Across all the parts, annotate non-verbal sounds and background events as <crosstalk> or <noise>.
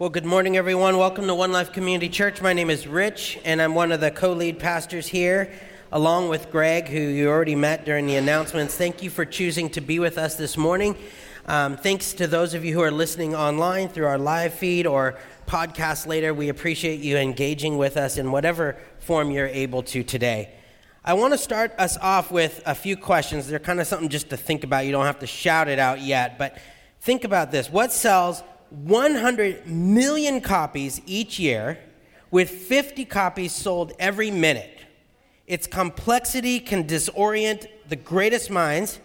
Well, good morning, everyone. Welcome to One Life Community Church. My name is Rich, and I'm one of the co lead pastors here, along with Greg, who you already met during the announcements. Thank you for choosing to be with us this morning. Um, thanks to those of you who are listening online through our live feed or podcast later. We appreciate you engaging with us in whatever form you're able to today. I want to start us off with a few questions. They're kind of something just to think about. You don't have to shout it out yet, but think about this. What sells 100 million copies each year, with 50 copies sold every minute. Its complexity can disorient the greatest minds,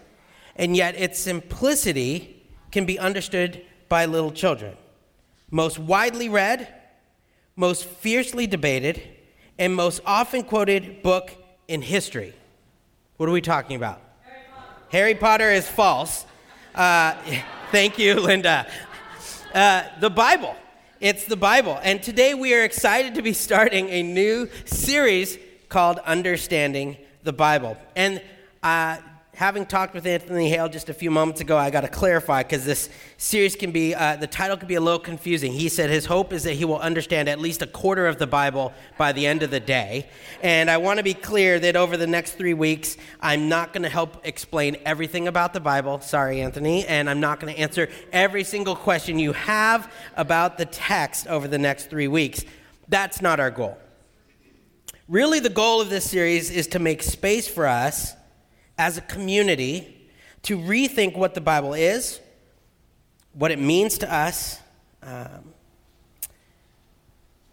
and yet its simplicity can be understood by little children. Most widely read, most fiercely debated, and most often quoted book in history. What are we talking about? Harry Potter, Harry Potter is false. Uh, <laughs> thank you, Linda. Uh, the Bible. It's the Bible. And today we are excited to be starting a new series called Understanding the Bible. And uh, having talked with Anthony Hale just a few moments ago, I got to clarify because this series can be, uh, the title can be a little confusing. He said his hope is that he will understand at least a quarter of the Bible by the end of the day. And I want to be clear that over the next three weeks, I'm not going to help explain everything about the Bible. Sorry, Anthony. And I'm not going to answer every single question you have about the text over the next three weeks. That's not our goal. Really, the goal of this series is to make space for us as a community to rethink what the Bible is, what it means to us, um,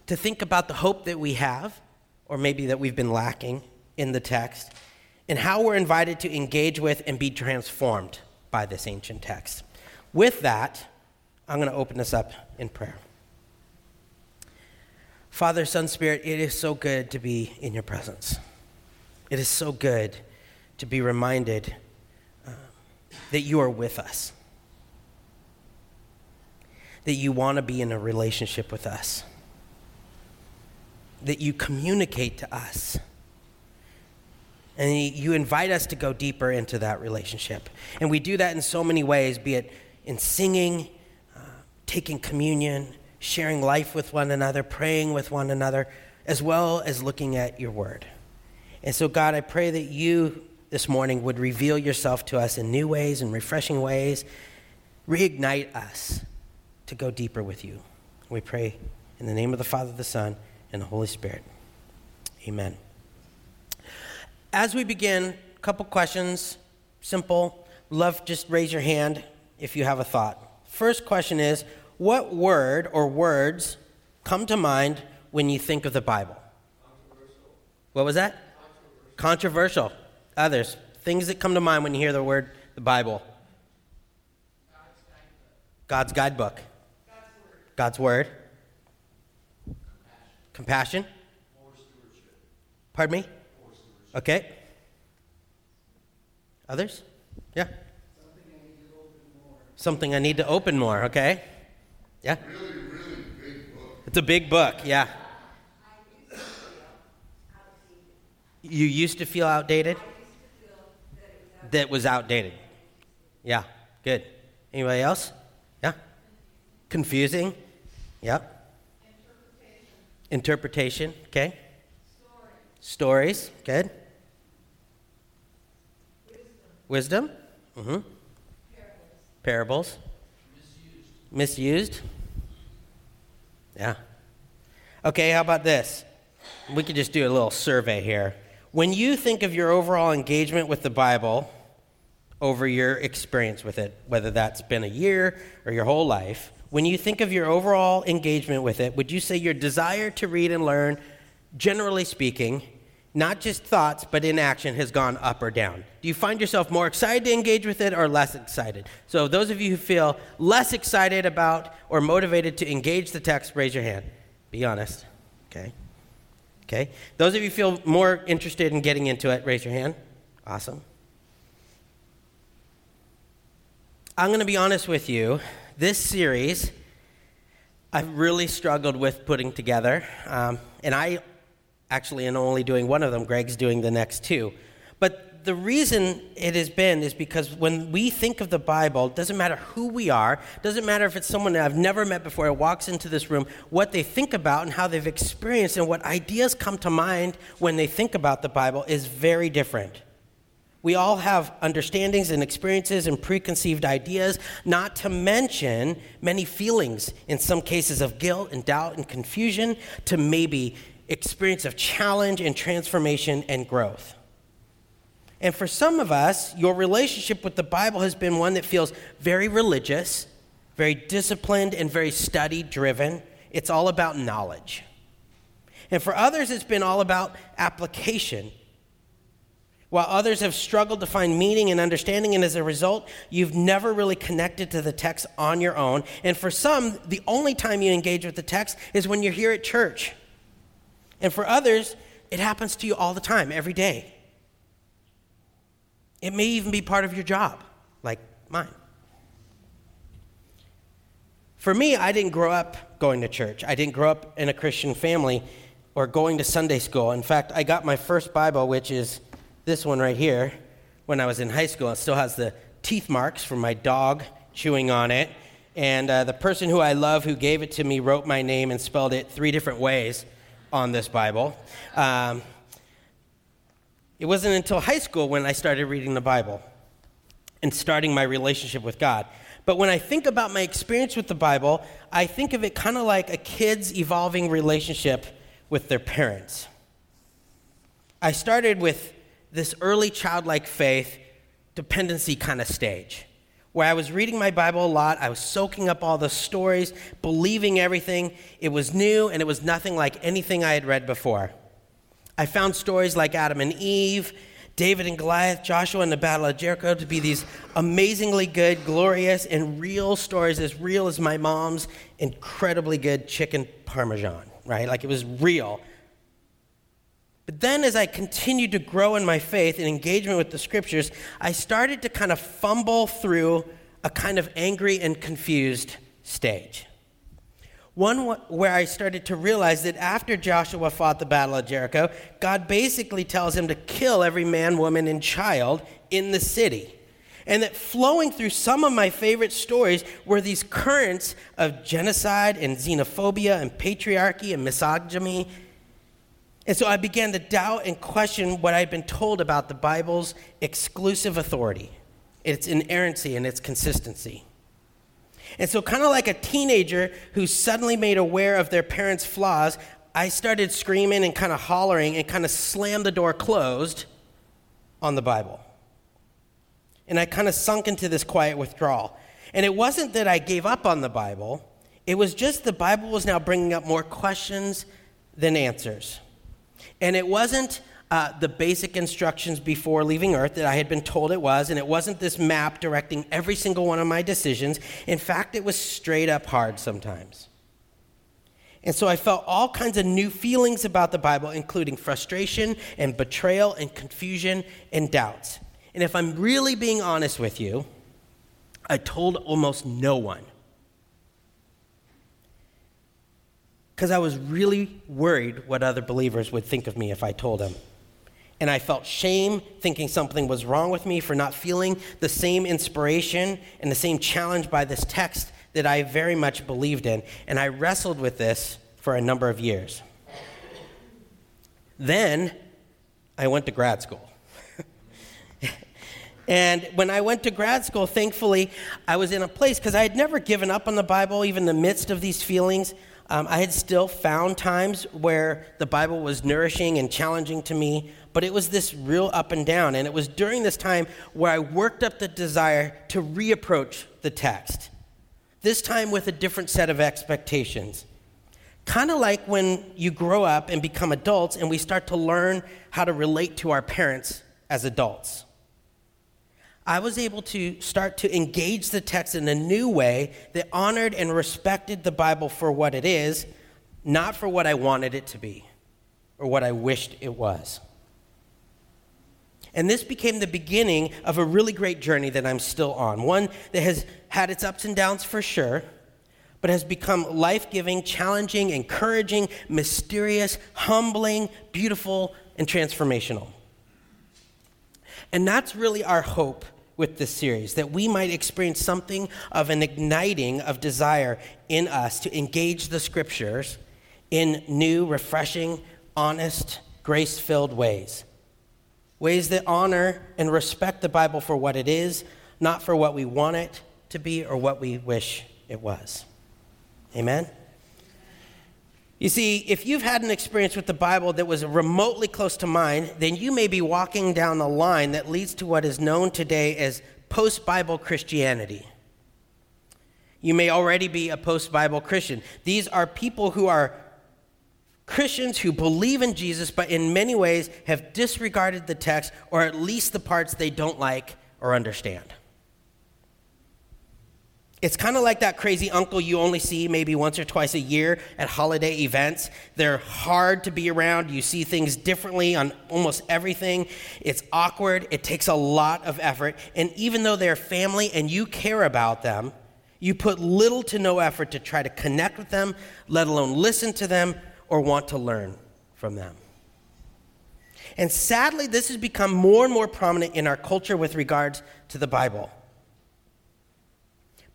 to think about the hope that we have, or maybe that we've been lacking in the text, and how we're invited to engage with and be transformed by this ancient text. With that, I'm going to open this up in prayer. Father, Son, Spirit, it is so good to be in your presence. It is so good to be reminded uh, that you are with us, that you want to be in a relationship with us, that you communicate to us. And you invite us to go deeper into that relationship. And we do that in so many ways, be it in singing, uh, taking communion, sharing life with one another, praying with one another, as well as looking at your word. And so, God, I pray that you this morning would reveal yourself to us in new ways and refreshing ways. Reignite us to go deeper with you. We pray in the name of the Father, the Son, and the Holy Spirit. Amen. As we begin, a couple questions, simple. Love, just raise your hand if you have a thought. First question is What word or words come to mind when you think of the Bible? What was that? Controversial. Controversial. Others, things that come to mind when you hear the word the Bible. God's guidebook. God's word. Compassion. Pardon me? Okay. Others? Yeah. Something I need to open more, Something I need to open more okay? Yeah? Really, really big book. It's a big book, yeah. You used to feel outdated? That was outdated. Yeah, good. Anybody else? Yeah? Confusing? Yep. Interpretation. Interpretation, okay. Stories. Stories, good. Wisdom. Wisdom? Mm-hmm. Parables. Parables. Misused. Misused. Yeah. Okay, how about this? We could just do a little survey here. When you think of your overall engagement with the Bible, over your experience with it, whether that's been a year or your whole life, when you think of your overall engagement with it, would you say your desire to read and learn, generally speaking, not just thoughts, but in action, has gone up or down? Do you find yourself more excited to engage with it or less excited? So, those of you who feel less excited about or motivated to engage the text, raise your hand. Be honest. Okay. Okay. Those of you feel more interested in getting into it, raise your hand. Awesome. I'm going to be honest with you. This series, I've really struggled with putting together. Um, and I actually am only doing one of them. Greg's doing the next two. But the reason it has been is because when we think of the Bible, it doesn't matter who we are, doesn't matter if it's someone that I've never met before who walks into this room, what they think about and how they've experienced and what ideas come to mind when they think about the Bible is very different. We all have understandings and experiences and preconceived ideas, not to mention many feelings, in some cases of guilt and doubt and confusion, to maybe experience of challenge and transformation and growth. And for some of us, your relationship with the Bible has been one that feels very religious, very disciplined, and very study driven. It's all about knowledge. And for others, it's been all about application. While others have struggled to find meaning and understanding, and as a result, you've never really connected to the text on your own. And for some, the only time you engage with the text is when you're here at church. And for others, it happens to you all the time, every day. It may even be part of your job, like mine. For me, I didn't grow up going to church. I didn't grow up in a Christian family or going to Sunday school. In fact, I got my first Bible, which is this one right here, when I was in high school. It still has the teeth marks from my dog chewing on it. And uh, the person who I love who gave it to me wrote my name and spelled it three different ways on this Bible. Um, it wasn't until high school when I started reading the Bible and starting my relationship with God. But when I think about my experience with the Bible, I think of it kind of like a kid's evolving relationship with their parents. I started with this early childlike faith dependency kind of stage where I was reading my Bible a lot. I was soaking up all the stories, believing everything. It was new and it was nothing like anything I had read before. I found stories like Adam and Eve, David and Goliath, Joshua and the Battle of Jericho to be these amazingly good, glorious, and real stories, as real as my mom's incredibly good chicken parmesan, right? Like it was real. But then, as I continued to grow in my faith and engagement with the scriptures, I started to kind of fumble through a kind of angry and confused stage. One where I started to realize that after Joshua fought the Battle of Jericho, God basically tells him to kill every man, woman, and child in the city. And that flowing through some of my favorite stories were these currents of genocide and xenophobia and patriarchy and misogyny. And so I began to doubt and question what I'd been told about the Bible's exclusive authority, its inerrancy, and its consistency. And so, kind of like a teenager who's suddenly made aware of their parents' flaws, I started screaming and kind of hollering and kind of slammed the door closed on the Bible. And I kind of sunk into this quiet withdrawal. And it wasn't that I gave up on the Bible, it was just the Bible was now bringing up more questions than answers. And it wasn't uh, the basic instructions before leaving Earth that I had been told it was, and it wasn't this map directing every single one of my decisions. In fact, it was straight up hard sometimes. And so I felt all kinds of new feelings about the Bible, including frustration and betrayal and confusion and doubts. And if I'm really being honest with you, I told almost no one. Because I was really worried what other believers would think of me if I told them and I felt shame thinking something was wrong with me for not feeling the same inspiration and the same challenge by this text that I very much believed in. And I wrestled with this for a number of years. Then I went to grad school. <laughs> and when I went to grad school, thankfully, I was in a place because I had never given up on the Bible, even in the midst of these feelings. Um, I had still found times where the Bible was nourishing and challenging to me, but it was this real up and down. And it was during this time where I worked up the desire to reapproach the text, this time with a different set of expectations. Kind of like when you grow up and become adults and we start to learn how to relate to our parents as adults. I was able to start to engage the text in a new way that honored and respected the Bible for what it is, not for what I wanted it to be or what I wished it was. And this became the beginning of a really great journey that I'm still on. One that has had its ups and downs for sure, but has become life giving, challenging, encouraging, mysterious, humbling, beautiful, and transformational. And that's really our hope with this series that we might experience something of an igniting of desire in us to engage the scriptures in new, refreshing, honest, grace filled ways. Ways that honor and respect the Bible for what it is, not for what we want it to be or what we wish it was. Amen? You see, if you've had an experience with the Bible that was remotely close to mine, then you may be walking down the line that leads to what is known today as post Bible Christianity. You may already be a post Bible Christian. These are people who are Christians who believe in Jesus, but in many ways have disregarded the text, or at least the parts they don't like or understand. It's kind of like that crazy uncle you only see maybe once or twice a year at holiday events. They're hard to be around. You see things differently on almost everything. It's awkward. It takes a lot of effort. And even though they're family and you care about them, you put little to no effort to try to connect with them, let alone listen to them or want to learn from them. And sadly, this has become more and more prominent in our culture with regards to the Bible.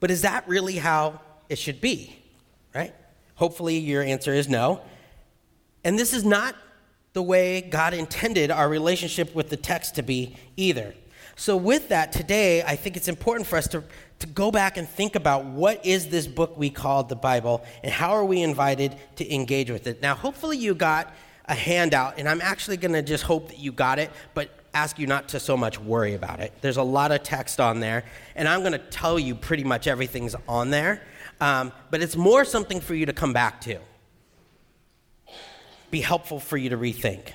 But is that really how it should be? Right? Hopefully, your answer is no. And this is not the way God intended our relationship with the text to be either. So, with that, today, I think it's important for us to, to go back and think about what is this book we call the Bible and how are we invited to engage with it. Now, hopefully, you got a handout, and I'm actually going to just hope that you got it, but ask you not to so much worry about it. There's a lot of text on there, and I'm going to tell you pretty much everything's on there, um, but it's more something for you to come back to. Be helpful for you to rethink.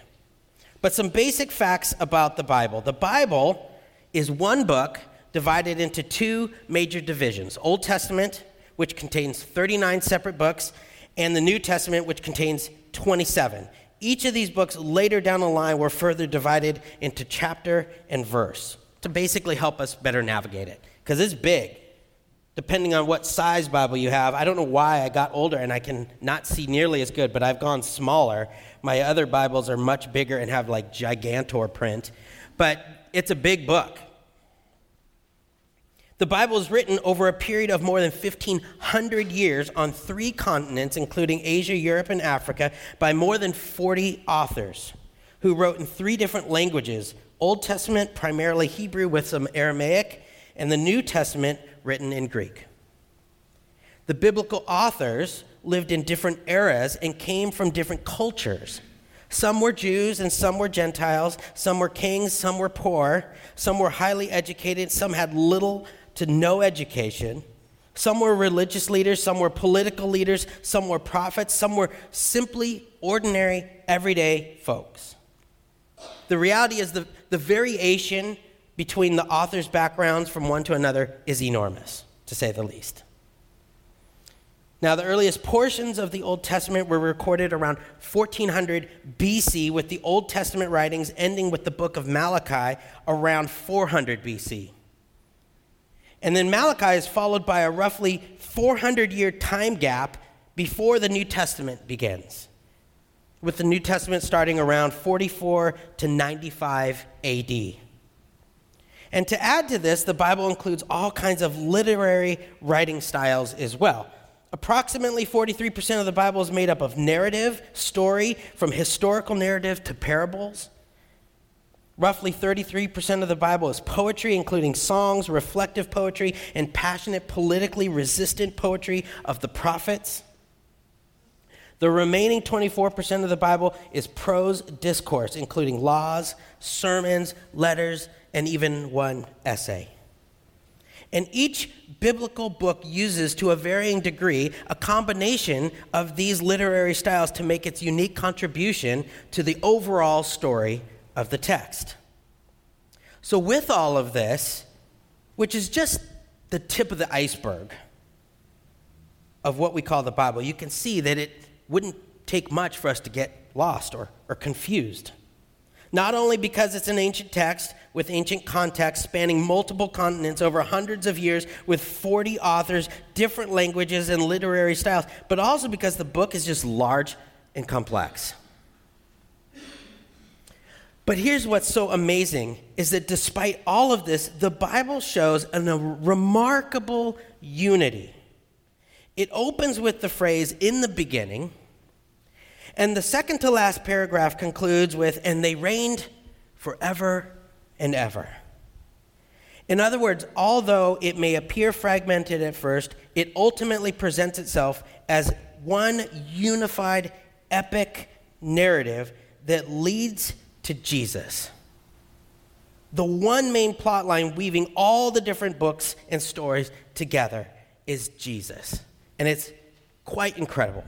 But some basic facts about the Bible the Bible is one book divided into two major divisions Old Testament, which contains 39 separate books, and the New Testament, which contains 27. Each of these books later down the line were further divided into chapter and verse to basically help us better navigate it because it's big. Depending on what size Bible you have, I don't know why I got older and I can not see nearly as good, but I've gone smaller. My other Bibles are much bigger and have like gigantor print, but it's a big book. The Bible is written over a period of more than 1,500 years on three continents, including Asia, Europe, and Africa, by more than 40 authors who wrote in three different languages Old Testament, primarily Hebrew with some Aramaic, and the New Testament, written in Greek. The biblical authors lived in different eras and came from different cultures. Some were Jews and some were Gentiles. Some were kings, some were poor. Some were highly educated, some had little to no education. Some were religious leaders, some were political leaders, some were prophets, some were simply ordinary, everyday folks. The reality is the, the variation between the author's backgrounds from one to another is enormous, to say the least. Now, the earliest portions of the Old Testament were recorded around 1400 BC, with the Old Testament writings ending with the book of Malachi around 400 BC. And then Malachi is followed by a roughly 400 year time gap before the New Testament begins, with the New Testament starting around 44 to 95 AD. And to add to this, the Bible includes all kinds of literary writing styles as well. Approximately 43% of the Bible is made up of narrative, story, from historical narrative to parables. Roughly 33% of the Bible is poetry, including songs, reflective poetry, and passionate, politically resistant poetry of the prophets. The remaining 24% of the Bible is prose discourse, including laws, sermons, letters, and even one essay. And each biblical book uses, to a varying degree, a combination of these literary styles to make its unique contribution to the overall story of the text. So, with all of this, which is just the tip of the iceberg of what we call the Bible, you can see that it wouldn't take much for us to get lost or, or confused. Not only because it's an ancient text with ancient context spanning multiple continents over hundreds of years with 40 authors, different languages, and literary styles, but also because the book is just large and complex. But here's what's so amazing is that despite all of this, the Bible shows a remarkable unity. It opens with the phrase, in the beginning, and the second to last paragraph concludes with, and they reigned forever and ever. In other words, although it may appear fragmented at first, it ultimately presents itself as one unified, epic narrative that leads to Jesus. The one main plot line weaving all the different books and stories together is Jesus. And it's quite incredible.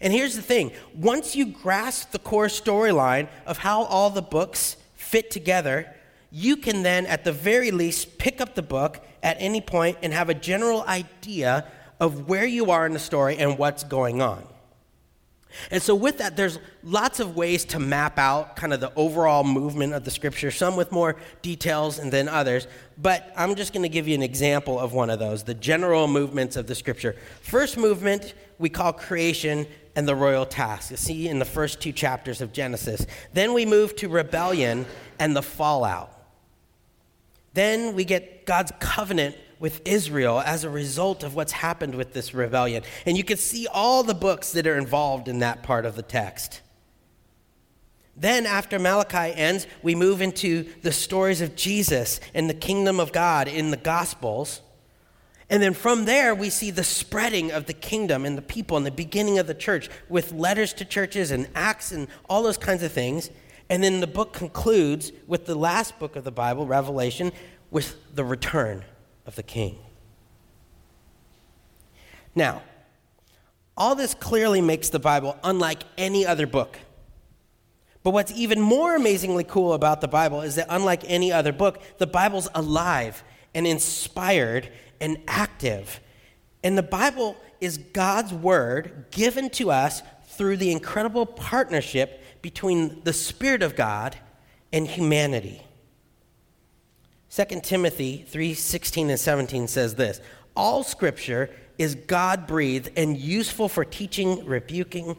And here's the thing once you grasp the core storyline of how all the books fit together, you can then, at the very least, pick up the book at any point and have a general idea of where you are in the story and what's going on. And so, with that, there's lots of ways to map out kind of the overall movement of the scripture, some with more details and then others. But I'm just going to give you an example of one of those the general movements of the scripture. First movement we call creation and the royal task. You see in the first two chapters of Genesis. Then we move to rebellion and the fallout. Then we get God's covenant with Israel as a result of what's happened with this rebellion. And you can see all the books that are involved in that part of the text. Then, after Malachi ends, we move into the stories of Jesus and the kingdom of God in the Gospels. And then from there, we see the spreading of the kingdom and the people and the beginning of the church with letters to churches and acts and all those kinds of things. And then the book concludes with the last book of the Bible, Revelation, with the return of the king. Now, all this clearly makes the Bible unlike any other book. But what's even more amazingly cool about the Bible is that, unlike any other book, the Bible's alive and inspired and active. And the Bible is God's word given to us through the incredible partnership between the Spirit of God and humanity. 2 Timothy 3:16 and 17 says this, all scripture is God-breathed and useful for teaching, rebuking,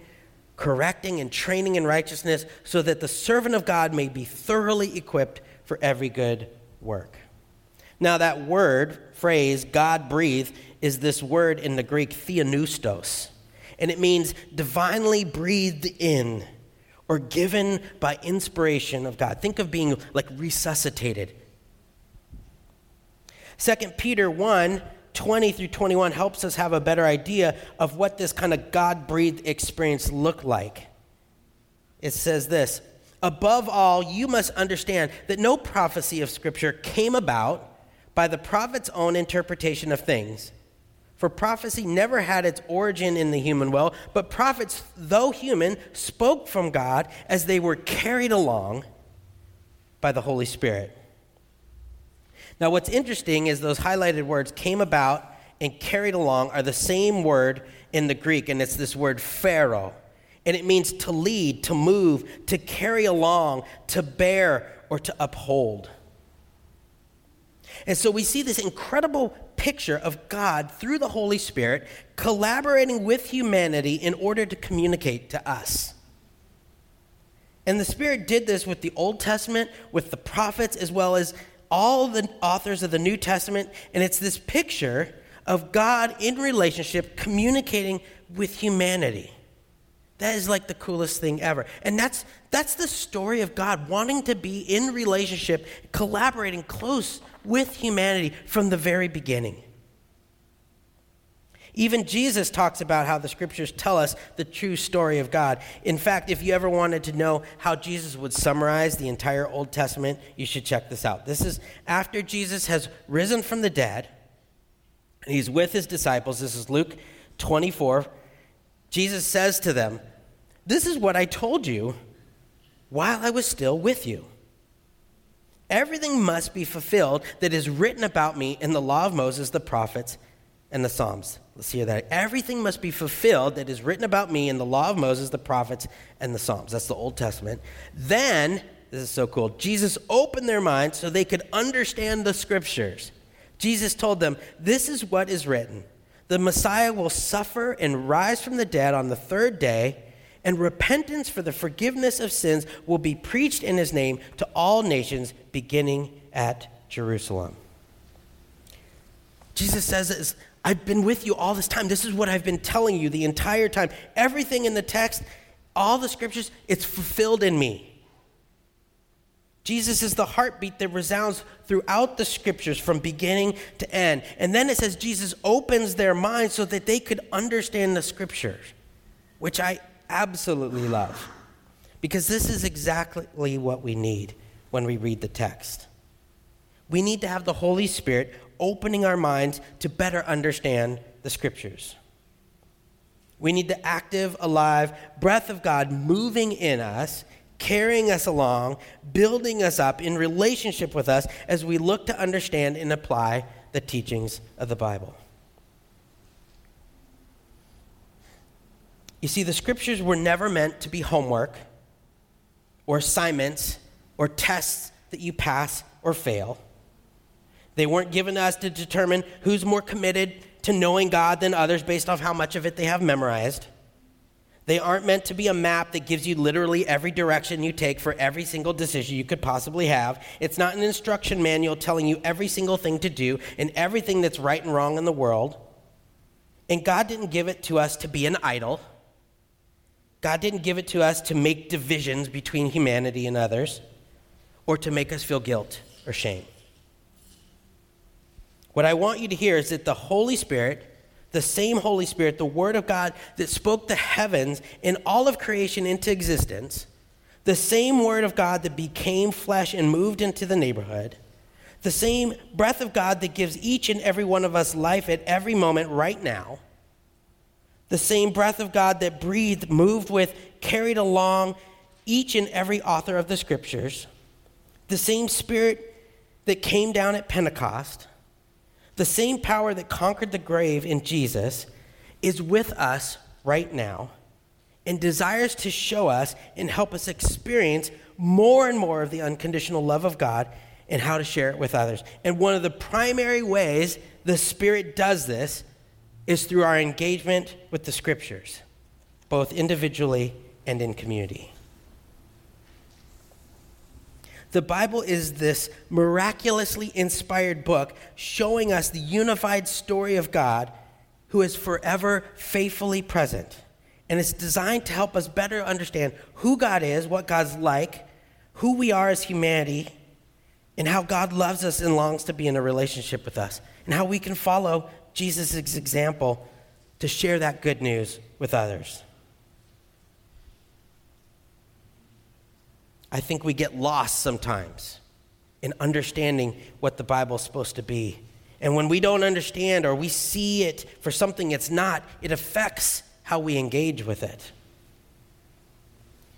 correcting and training in righteousness so that the servant of God may be thoroughly equipped for every good work. Now that word phrase God-breathed is this word in the Greek theopneustos and it means divinely breathed in or given by inspiration of God. Think of being like resuscitated 2 Peter 1 20 through 21 helps us have a better idea of what this kind of God breathed experience looked like. It says this Above all, you must understand that no prophecy of Scripture came about by the prophet's own interpretation of things. For prophecy never had its origin in the human will, but prophets, though human, spoke from God as they were carried along by the Holy Spirit. Now, what's interesting is those highlighted words came about and carried along are the same word in the Greek, and it's this word phero. And it means to lead, to move, to carry along, to bear, or to uphold. And so we see this incredible picture of God through the Holy Spirit collaborating with humanity in order to communicate to us. And the Spirit did this with the Old Testament, with the prophets, as well as all the authors of the New Testament, and it's this picture of God in relationship communicating with humanity. That is like the coolest thing ever. And that's, that's the story of God wanting to be in relationship, collaborating close with humanity from the very beginning. Even Jesus talks about how the scriptures tell us the true story of God. In fact, if you ever wanted to know how Jesus would summarize the entire Old Testament, you should check this out. This is after Jesus has risen from the dead, and he's with his disciples. This is Luke 24. Jesus says to them, This is what I told you while I was still with you. Everything must be fulfilled that is written about me in the law of Moses, the prophets, and the Psalms. Let's hear that. Everything must be fulfilled that is written about me in the law of Moses, the prophets, and the Psalms. That's the Old Testament. Then, this is so cool, Jesus opened their minds so they could understand the scriptures. Jesus told them, This is what is written the Messiah will suffer and rise from the dead on the third day, and repentance for the forgiveness of sins will be preached in his name to all nations, beginning at Jerusalem. Jesus says, I've been with you all this time. This is what I've been telling you the entire time. Everything in the text, all the scriptures, it's fulfilled in me. Jesus is the heartbeat that resounds throughout the scriptures from beginning to end. And then it says Jesus opens their minds so that they could understand the scriptures, which I absolutely love. Because this is exactly what we need when we read the text. We need to have the Holy Spirit opening our minds to better understand the scriptures. We need the active, alive breath of God moving in us, carrying us along, building us up in relationship with us as we look to understand and apply the teachings of the Bible. You see, the scriptures were never meant to be homework or assignments or tests that you pass or fail. They weren't given to us to determine who's more committed to knowing God than others based off how much of it they have memorized. They aren't meant to be a map that gives you literally every direction you take for every single decision you could possibly have. It's not an instruction manual telling you every single thing to do and everything that's right and wrong in the world. And God didn't give it to us to be an idol. God didn't give it to us to make divisions between humanity and others or to make us feel guilt or shame. What I want you to hear is that the Holy Spirit, the same Holy Spirit, the Word of God that spoke the heavens and all of creation into existence, the same Word of God that became flesh and moved into the neighborhood, the same breath of God that gives each and every one of us life at every moment right now the same breath of God that breathed, moved with, carried along each and every author of the scriptures, the same spirit that came down at Pentecost, the same power that conquered the grave in Jesus is with us right now and desires to show us and help us experience more and more of the unconditional love of God and how to share it with others. And one of the primary ways the Spirit does this is through our engagement with the scriptures, both individually and in community. The Bible is this miraculously inspired book showing us the unified story of God who is forever faithfully present. And it's designed to help us better understand who God is, what God's like, who we are as humanity, and how God loves us and longs to be in a relationship with us, and how we can follow Jesus' example to share that good news with others. I think we get lost sometimes in understanding what the Bible is supposed to be. And when we don't understand or we see it for something it's not, it affects how we engage with it.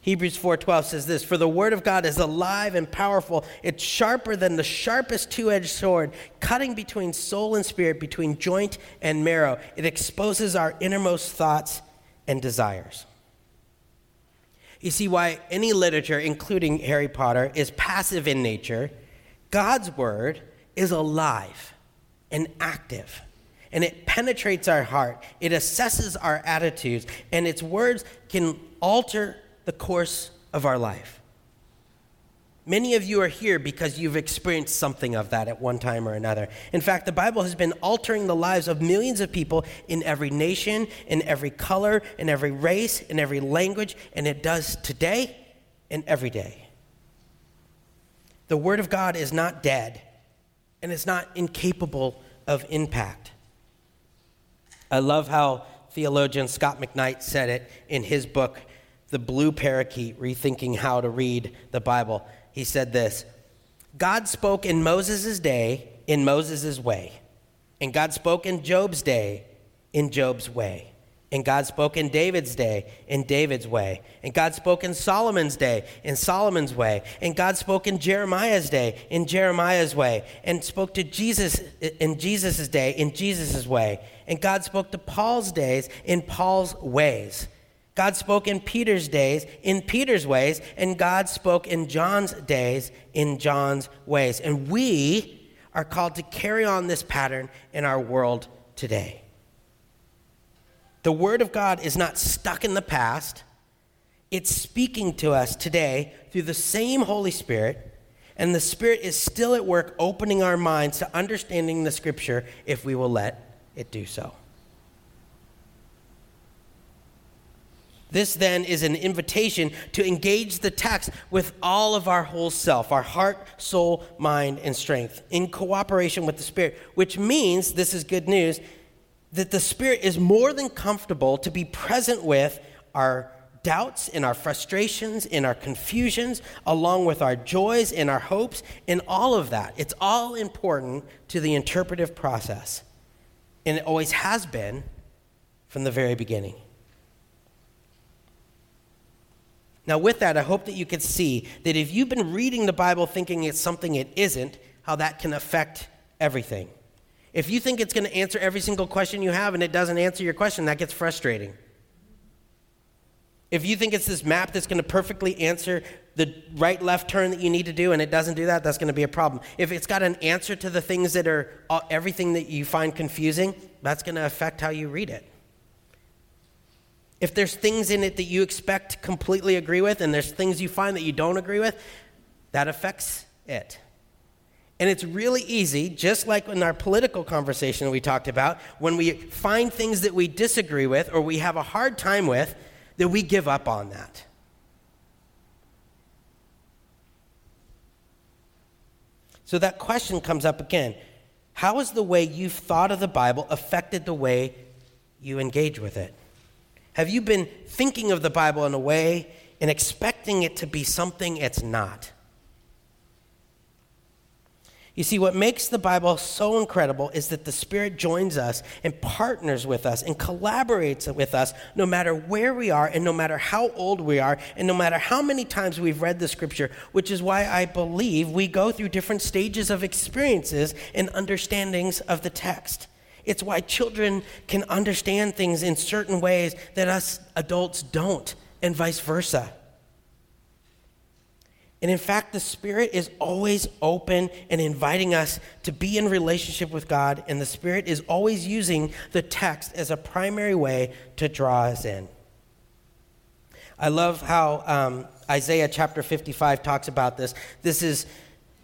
Hebrews 4:12 says this, "For the word of God is alive and powerful. It's sharper than the sharpest two-edged sword, cutting between soul and spirit, between joint and marrow. It exposes our innermost thoughts and desires." You see why any literature, including Harry Potter, is passive in nature. God's word is alive and active and it penetrates our heart. It assesses our attitudes, and its words can alter the course of our life. Many of you are here because you've experienced something of that at one time or another. In fact, the Bible has been altering the lives of millions of people in every nation, in every color, in every race, in every language, and it does today and every day. The Word of God is not dead, and it's not incapable of impact. I love how theologian Scot McKnight said it in his book, the blue parakeet rethinking how to read the Bible. He said this God spoke in Moses' day in Moses' way, and God spoke in Job's day in Job's way. And God spoke in David's day, in David's way. And God spoke in Solomon's day, in Solomon's way. And God spoke in Jeremiah's day, in Jeremiah's way. And spoke to Jesus in Jesus' day, in Jesus' way. And God spoke to Paul's days, in Paul's ways. God spoke in Peter's days in Peter's ways, and God spoke in John's days in John's ways. And we are called to carry on this pattern in our world today. The Word of God is not stuck in the past, It's speaking to us today through the same Holy Spirit, and the Spirit is still at work opening our minds to understanding the Scripture if we will let it do so. This then is an invitation to engage the text with all of our whole self, our heart, soul, mind, and strength, in cooperation with the Spirit, which means, this is good news, that the Spirit is more than comfortable to be present with our doubts, in our frustrations, in our confusions, along with our joys and our hopes, in all of that. It's all important to the interpretive process. And it always has been from the very beginning. Now, with that, I hope that you can see that if you've been reading the Bible thinking it's something it isn't, how that can affect everything. If you think it's going to answer every single question you have and it doesn't answer your question, that gets frustrating. If you think it's this map that's going to perfectly answer the right left turn that you need to do and it doesn't do that, that's going to be a problem. If it's got an answer to the things that are uh, everything that you find confusing, that's going to affect how you read it. If there's things in it that you expect to completely agree with and there's things you find that you don't agree with, that affects it. And it's really easy, just like in our political conversation we talked about, when we find things that we disagree with or we have a hard time with, that we give up on that. So that question comes up again. How has the way you've thought of the Bible affected the way you engage with it? Have you been thinking of the Bible in a way and expecting it to be something it's not? You see, what makes the Bible so incredible is that the Spirit joins us and partners with us and collaborates with us no matter where we are and no matter how old we are and no matter how many times we've read the Scripture, which is why I believe we go through different stages of experiences and understandings of the text. It's why children can understand things in certain ways that us adults don't, and vice versa. And in fact, the Spirit is always open and inviting us to be in relationship with God, and the Spirit is always using the text as a primary way to draw us in. I love how um, Isaiah chapter 55 talks about this. This is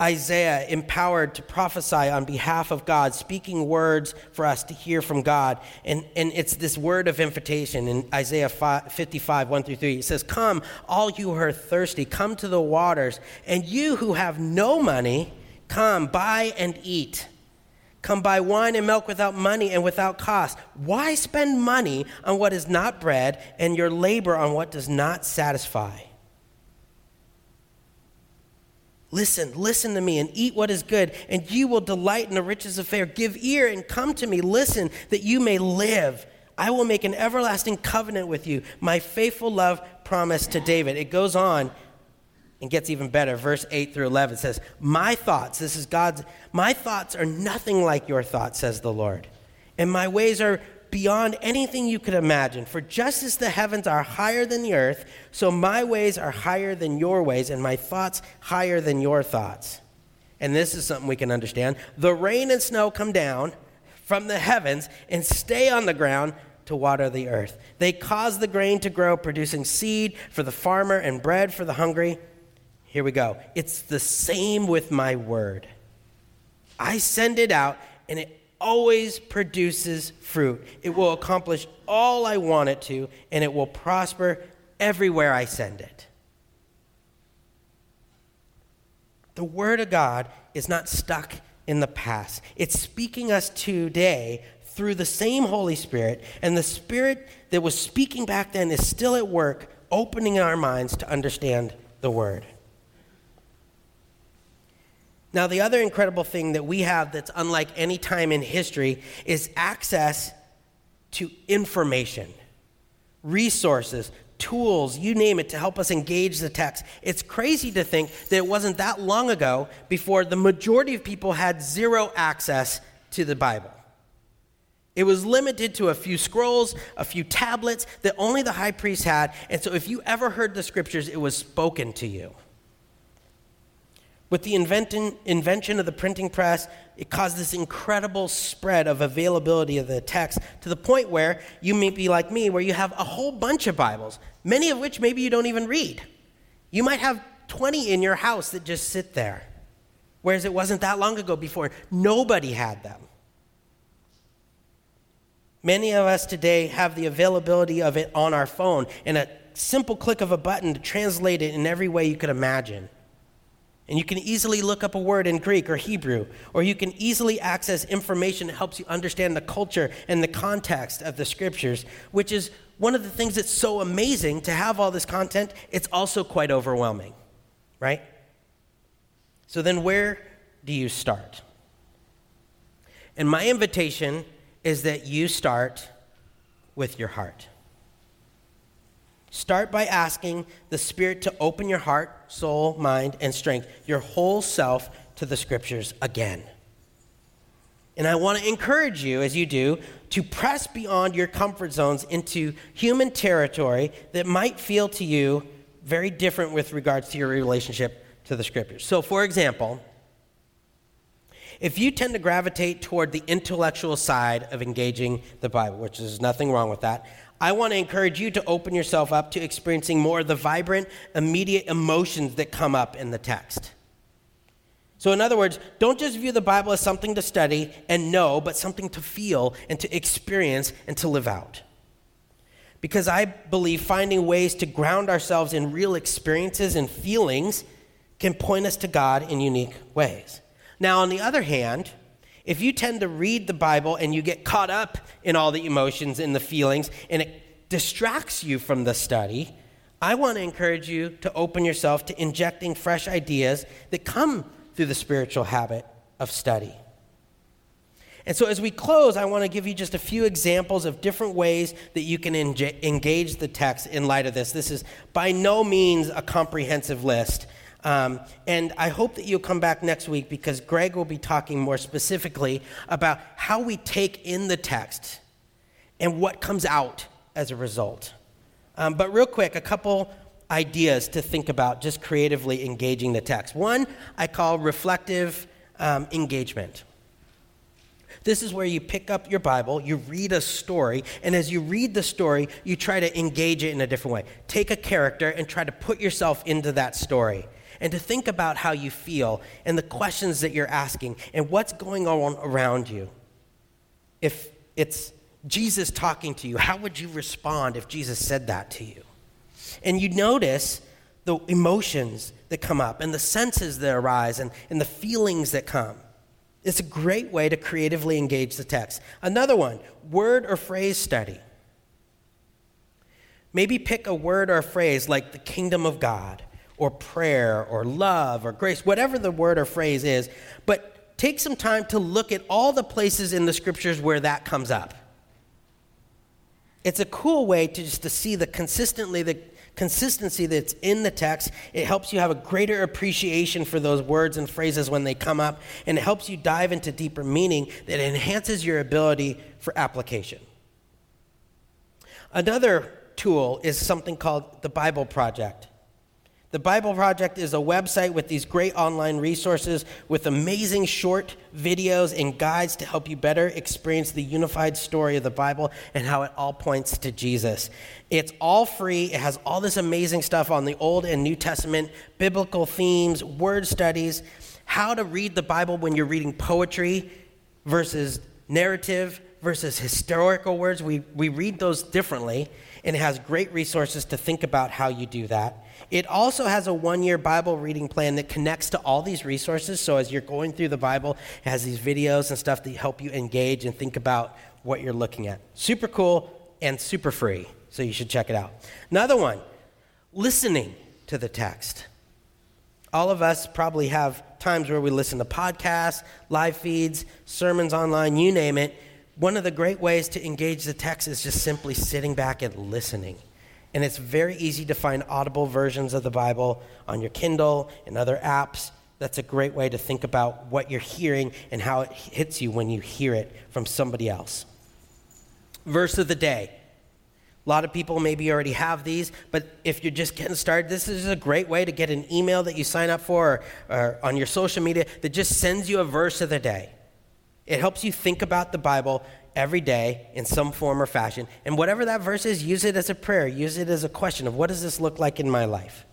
Isaiah empowered to prophesy on behalf of God, speaking words for us to hear from God. And, and it's this word of invitation in Isaiah 55, 1 through 3. It says, Come, all you who are thirsty, come to the waters, and you who have no money, come, buy and eat. Come buy wine and milk without money and without cost. Why spend money on what is not bread and your labor on what does not satisfy? Listen, listen to me and eat what is good, and you will delight in the riches of fare. Give ear and come to me. Listen, that you may live. I will make an everlasting covenant with you, my faithful love promise to David. It goes on and gets even better. Verse 8 through 11 says, My thoughts, this is God's, my thoughts are nothing like your thoughts, says the Lord. And my ways are beyond anything you could imagine. For just as the heavens are higher than the earth, so my ways are higher than your ways, and my thoughts higher than your thoughts. And this is something we can understand. The rain and snow come down from the heavens and stay on the ground to water the earth. They cause the grain to grow, producing seed for the farmer and bread for the hungry. Here we go. It's the same with my word. I send it out, and it always produces fruit. It will accomplish all I want it to, and it will prosper everywhere I send it. The Word of God is not stuck in the past, it's speaking us today through the same Holy Spirit, and the Spirit that was speaking back then is still at work, opening our minds to understand the Word. Now, the other incredible thing that we have that's unlike any time in history is access to information, resources, tools, you name it, to help us engage the text. It's crazy to think that it wasn't that long ago before the majority of people had zero access to the Bible. It was limited to a few scrolls, a few tablets that only the high priest had. And so if you ever heard the scriptures, it was spoken to you. With the invention, invention of the printing press, it caused this incredible spread of availability of the text to the point where you may be like me, where you have a whole bunch of Bibles, many of which maybe you don't even read. You might have 20 in your house that just sit there, whereas it wasn't that long ago before. Nobody had them. Many of us today have the availability of it on our phone and a simple click of a button to translate it in every way you could imagine. And you can easily look up a word in Greek or Hebrew, or you can easily access information that helps you understand the culture and the context of the scriptures, which is one of the things that's so amazing to have all this content. It's also quite overwhelming, right? So then, where do you start? And my invitation is that you start with your heart. Start by asking the Spirit to open your heart, soul, mind, and strength, your whole self, to the Scriptures again. And I want to encourage you, as you do, to press beyond your comfort zones into human territory that might feel to you very different with regards to your relationship to the Scriptures. So, for example, if you tend to gravitate toward the intellectual side of engaging the Bible, which is nothing wrong with that, I want to encourage you to open yourself up to experiencing more of the vibrant, immediate emotions that come up in the text. So, in other words, don't just view the Bible as something to study and know, but something to feel and to experience and to live out. Because I believe finding ways to ground ourselves in real experiences and feelings can point us to God in unique ways. Now, on the other hand, if you tend to read the Bible and you get caught up in all the emotions and the feelings and it distracts you from the study, I want to encourage you to open yourself to injecting fresh ideas that come through the spiritual habit of study. And so, as we close, I want to give you just a few examples of different ways that you can engage the text in light of this. This is by no means a comprehensive list. Um, and I hope that you'll come back next week because Greg will be talking more specifically about how we take in the text and what comes out as a result. Um, but, real quick, a couple ideas to think about just creatively engaging the text. One I call reflective um, engagement. This is where you pick up your Bible, you read a story, and as you read the story, you try to engage it in a different way. Take a character and try to put yourself into that story and to think about how you feel and the questions that you're asking and what's going on around you. If it's Jesus talking to you, how would you respond if Jesus said that to you? And you notice the emotions that come up and the senses that arise and, and the feelings that come. It's a great way to creatively engage the text. Another one word or phrase study. Maybe pick a word or a phrase like the kingdom of God or prayer or love or grace, whatever the word or phrase is, but take some time to look at all the places in the scriptures where that comes up. It's a cool way to just to see the consistently the consistency that's in the text. It helps you have a greater appreciation for those words and phrases when they come up, and it helps you dive into deeper meaning that enhances your ability for application. Another tool is something called the Bible Project. The Bible Project is a website with these great online resources with amazing short videos and guides to help you better experience the unified story of the Bible and how it all points to Jesus. It's all free. It has all this amazing stuff on the Old and New Testament, biblical themes, word studies, how to read the Bible when you're reading poetry versus narrative versus historical words. We, we read those differently, and it has great resources to think about how you do that. It also has a one year Bible reading plan that connects to all these resources. So as you're going through the Bible, it has these videos and stuff that help you engage and think about what you're looking at. Super cool and super free. So you should check it out. Another one listening to the text. All of us probably have times where we listen to podcasts, live feeds, sermons online, you name it. One of the great ways to engage the text is just simply sitting back and listening. And it's very easy to find audible versions of the Bible on your Kindle and other apps. That's a great way to think about what you're hearing and how it hits you when you hear it from somebody else. Verse of the day A lot of people maybe already have these, but if you're just getting started, this is a great way to get an email that you sign up for or, or, on your social media that just sends you a verse of the day. It helps you think about the Bible every day in some form or fashion. And whatever that verse is, use it as a prayer, use it as a question of what does this look like in my life?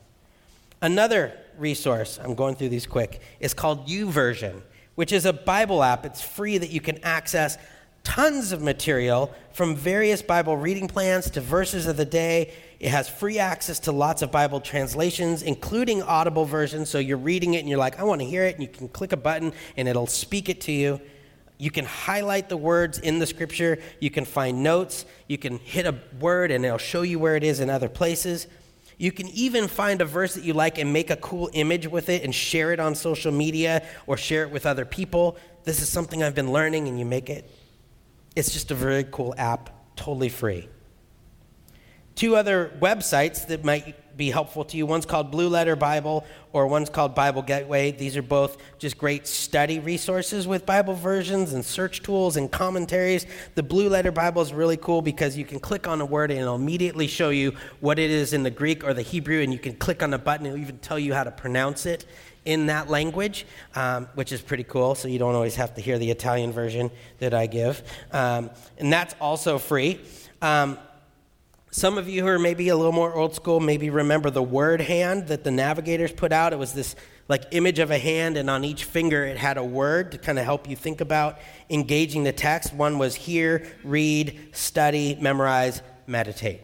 Another resource, I'm going through these quick, is called YouVersion, which is a Bible app. It's free that you can access tons of material from various Bible reading plans to verses of the day. It has free access to lots of Bible translations, including audible versions. So you're reading it and you're like, I want to hear it. And you can click a button and it'll speak it to you. You can highlight the words in the scripture. You can find notes. You can hit a word and it'll show you where it is in other places. You can even find a verse that you like and make a cool image with it and share it on social media or share it with other people. This is something I've been learning, and you make it it's just a very cool app, totally free. Two other websites that might be helpful to you one's called Blue Letter Bible, or one's called Bible Gateway. These are both just great study resources with Bible versions and search tools and commentaries. The Blue Letter Bible is really cool because you can click on a word and it'll immediately show you what it is in the Greek or the Hebrew, and you can click on a button, it'll even tell you how to pronounce it in that language, um, which is pretty cool. So you don't always have to hear the Italian version that I give. Um, and that's also free. Um, some of you who are maybe a little more old school maybe remember the word hand that the navigators put out. It was this like image of a hand, and on each finger it had a word to kind of help you think about engaging the text. One was hear, read, study, memorize, meditate.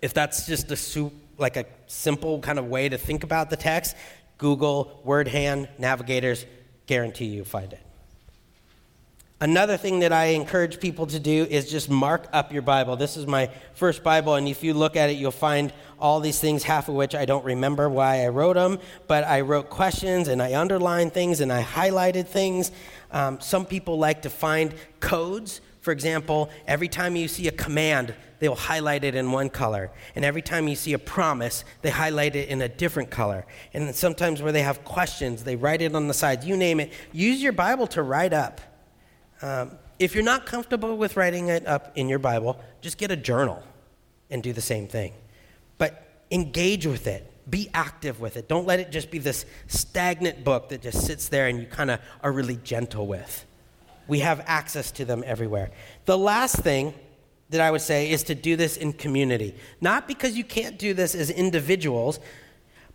If that's just a soup, like a simple kind of way to think about the text, Google, Word Hand, Navigators, guarantee you find it. Another thing that I encourage people to do is just mark up your Bible. This is my first Bible, and if you look at it, you'll find all these things, half of which I don't remember why I wrote them, but I wrote questions and I underlined things and I highlighted things. Um, some people like to find codes. For example, every time you see a command, they'll highlight it in one color. And every time you see a promise, they highlight it in a different color. And sometimes where they have questions, they write it on the sides. You name it. Use your Bible to write up. Um, if you're not comfortable with writing it up in your Bible, just get a journal and do the same thing. But engage with it. Be active with it. Don't let it just be this stagnant book that just sits there and you kind of are really gentle with. We have access to them everywhere. The last thing that I would say is to do this in community. Not because you can't do this as individuals,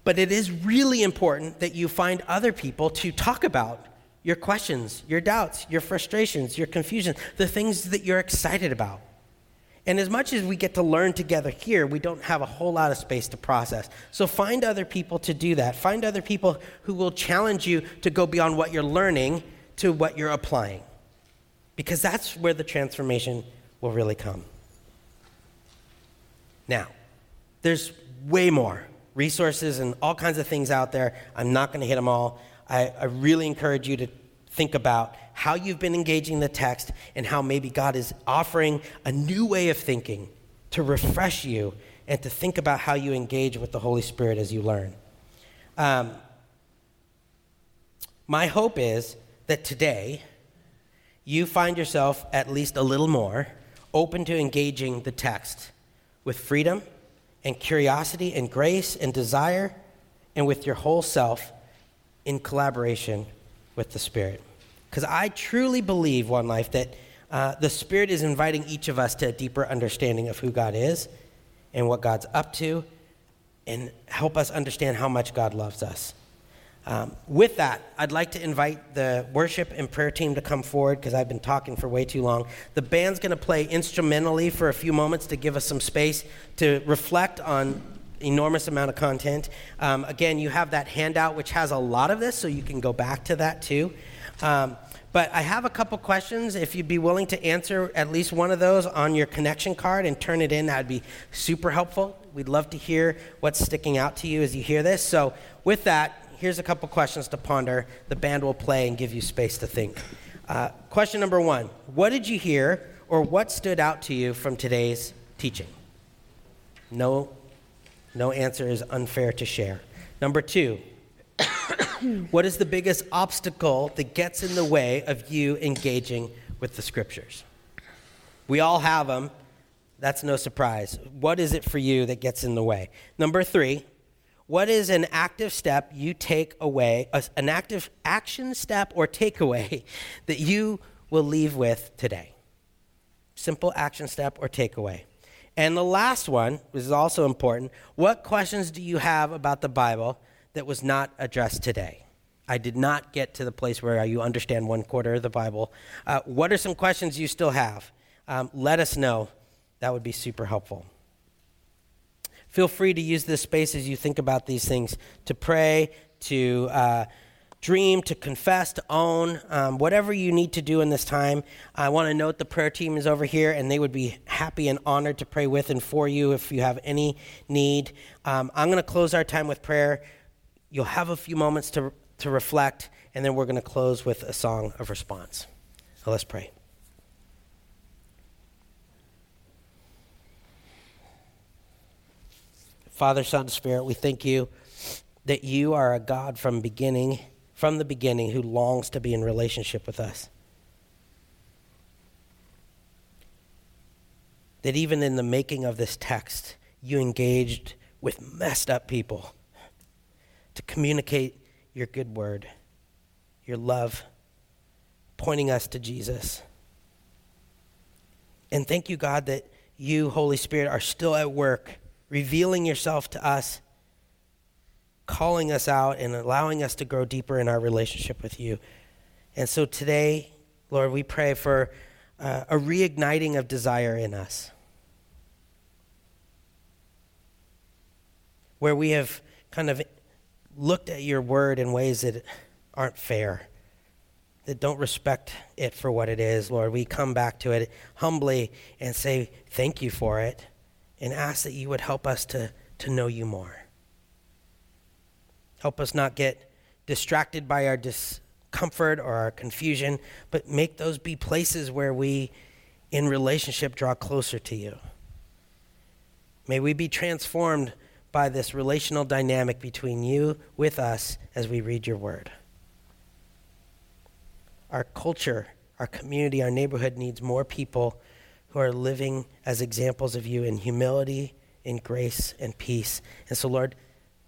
but it is really important that you find other people to talk about your questions, your doubts, your frustrations, your confusion, the things that you're excited about. And as much as we get to learn together here, we don't have a whole lot of space to process. So find other people to do that. Find other people who will challenge you to go beyond what you're learning to what you're applying. Because that's where the transformation will really come. Now, there's way more resources and all kinds of things out there. I'm not going to hit them all. I, I really encourage you to think about how you've been engaging the text and how maybe God is offering a new way of thinking to refresh you and to think about how you engage with the Holy Spirit as you learn. Um, my hope is that today you find yourself at least a little more open to engaging the text with freedom and curiosity and grace and desire and with your whole self in collaboration with the Spirit. Because I truly believe, One Life, that uh, the Spirit is inviting each of us to a deeper understanding of who God is and what God's up to and help us understand how much God loves us. Um, with that, I'd like to invite the worship and prayer team to come forward because I've been talking for way too long. The band's going to play instrumentally for a few moments to give us some space to reflect on enormous amount of content. Um, again, you have that handout which has a lot of this, so you can go back to that too. Um, but I have a couple questions. If you'd be willing to answer at least one of those on your connection card and turn it in, that'd be super helpful. We'd love to hear what's sticking out to you as you hear this. So, with that, here's a couple questions to ponder. The band will play and give you space to think. Uh, question number one What did you hear or what stood out to you from today's teaching? No, no answer is unfair to share. Number two, <coughs> what is the biggest obstacle that gets in the way of you engaging with the scriptures? We all have them. That's no surprise. What is it for you that gets in the way? Number three, what is an active step you take away, an active action step or takeaway <laughs> that you will leave with today? Simple action step or takeaway. And the last one, which is also important, what questions do you have about the Bible that was not addressed today? I did not get to the place where you understand one quarter of the Bible. Uh, what are some questions you still have? Um, let us know. That would be super helpful. Feel free to use this space as you think about these things to pray, to uh, dream, to confess, to own, um, whatever you need to do in this time. I want to note the prayer team is over here, and they would be happy and honored to pray with and for you if you have any need. Um, I'm going to close our time with prayer. You'll have a few moments to to reflect, and then we're going to close with a song of response. So let's pray. Father, Son, Spirit, we thank you that you are a God from beginning, from the beginning, who longs to be in relationship with us. That even in the making of this text, you engaged with messed up people to communicate your good word, your love, pointing us to Jesus. And thank you, God, that you, Holy Spirit, are still at work, revealing yourself to us, calling us out, and allowing us to grow deeper in our relationship with you. And so today, Lord, we pray for uh, a reigniting of desire in us. Where we have kind of looked at your word in ways that aren't fair, that don't respect it for what it is, Lord, we come back to it humbly and say thank you for it and ask that you would help us to, to know you more. Help us not get distracted by our discomfort or our confusion, but make those be places where we, in relationship, draw closer to you. May we be transformed by this relational dynamic between you with us as we read your word. Our culture, our community, our neighborhood needs more people who are living as examples of you in humility, in grace, and peace. And so, Lord,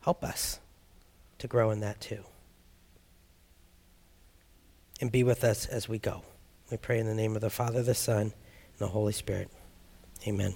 help us to grow in that too. And be with us as we go. We pray in the name of the Father, the Son, and the Holy Spirit. Amen.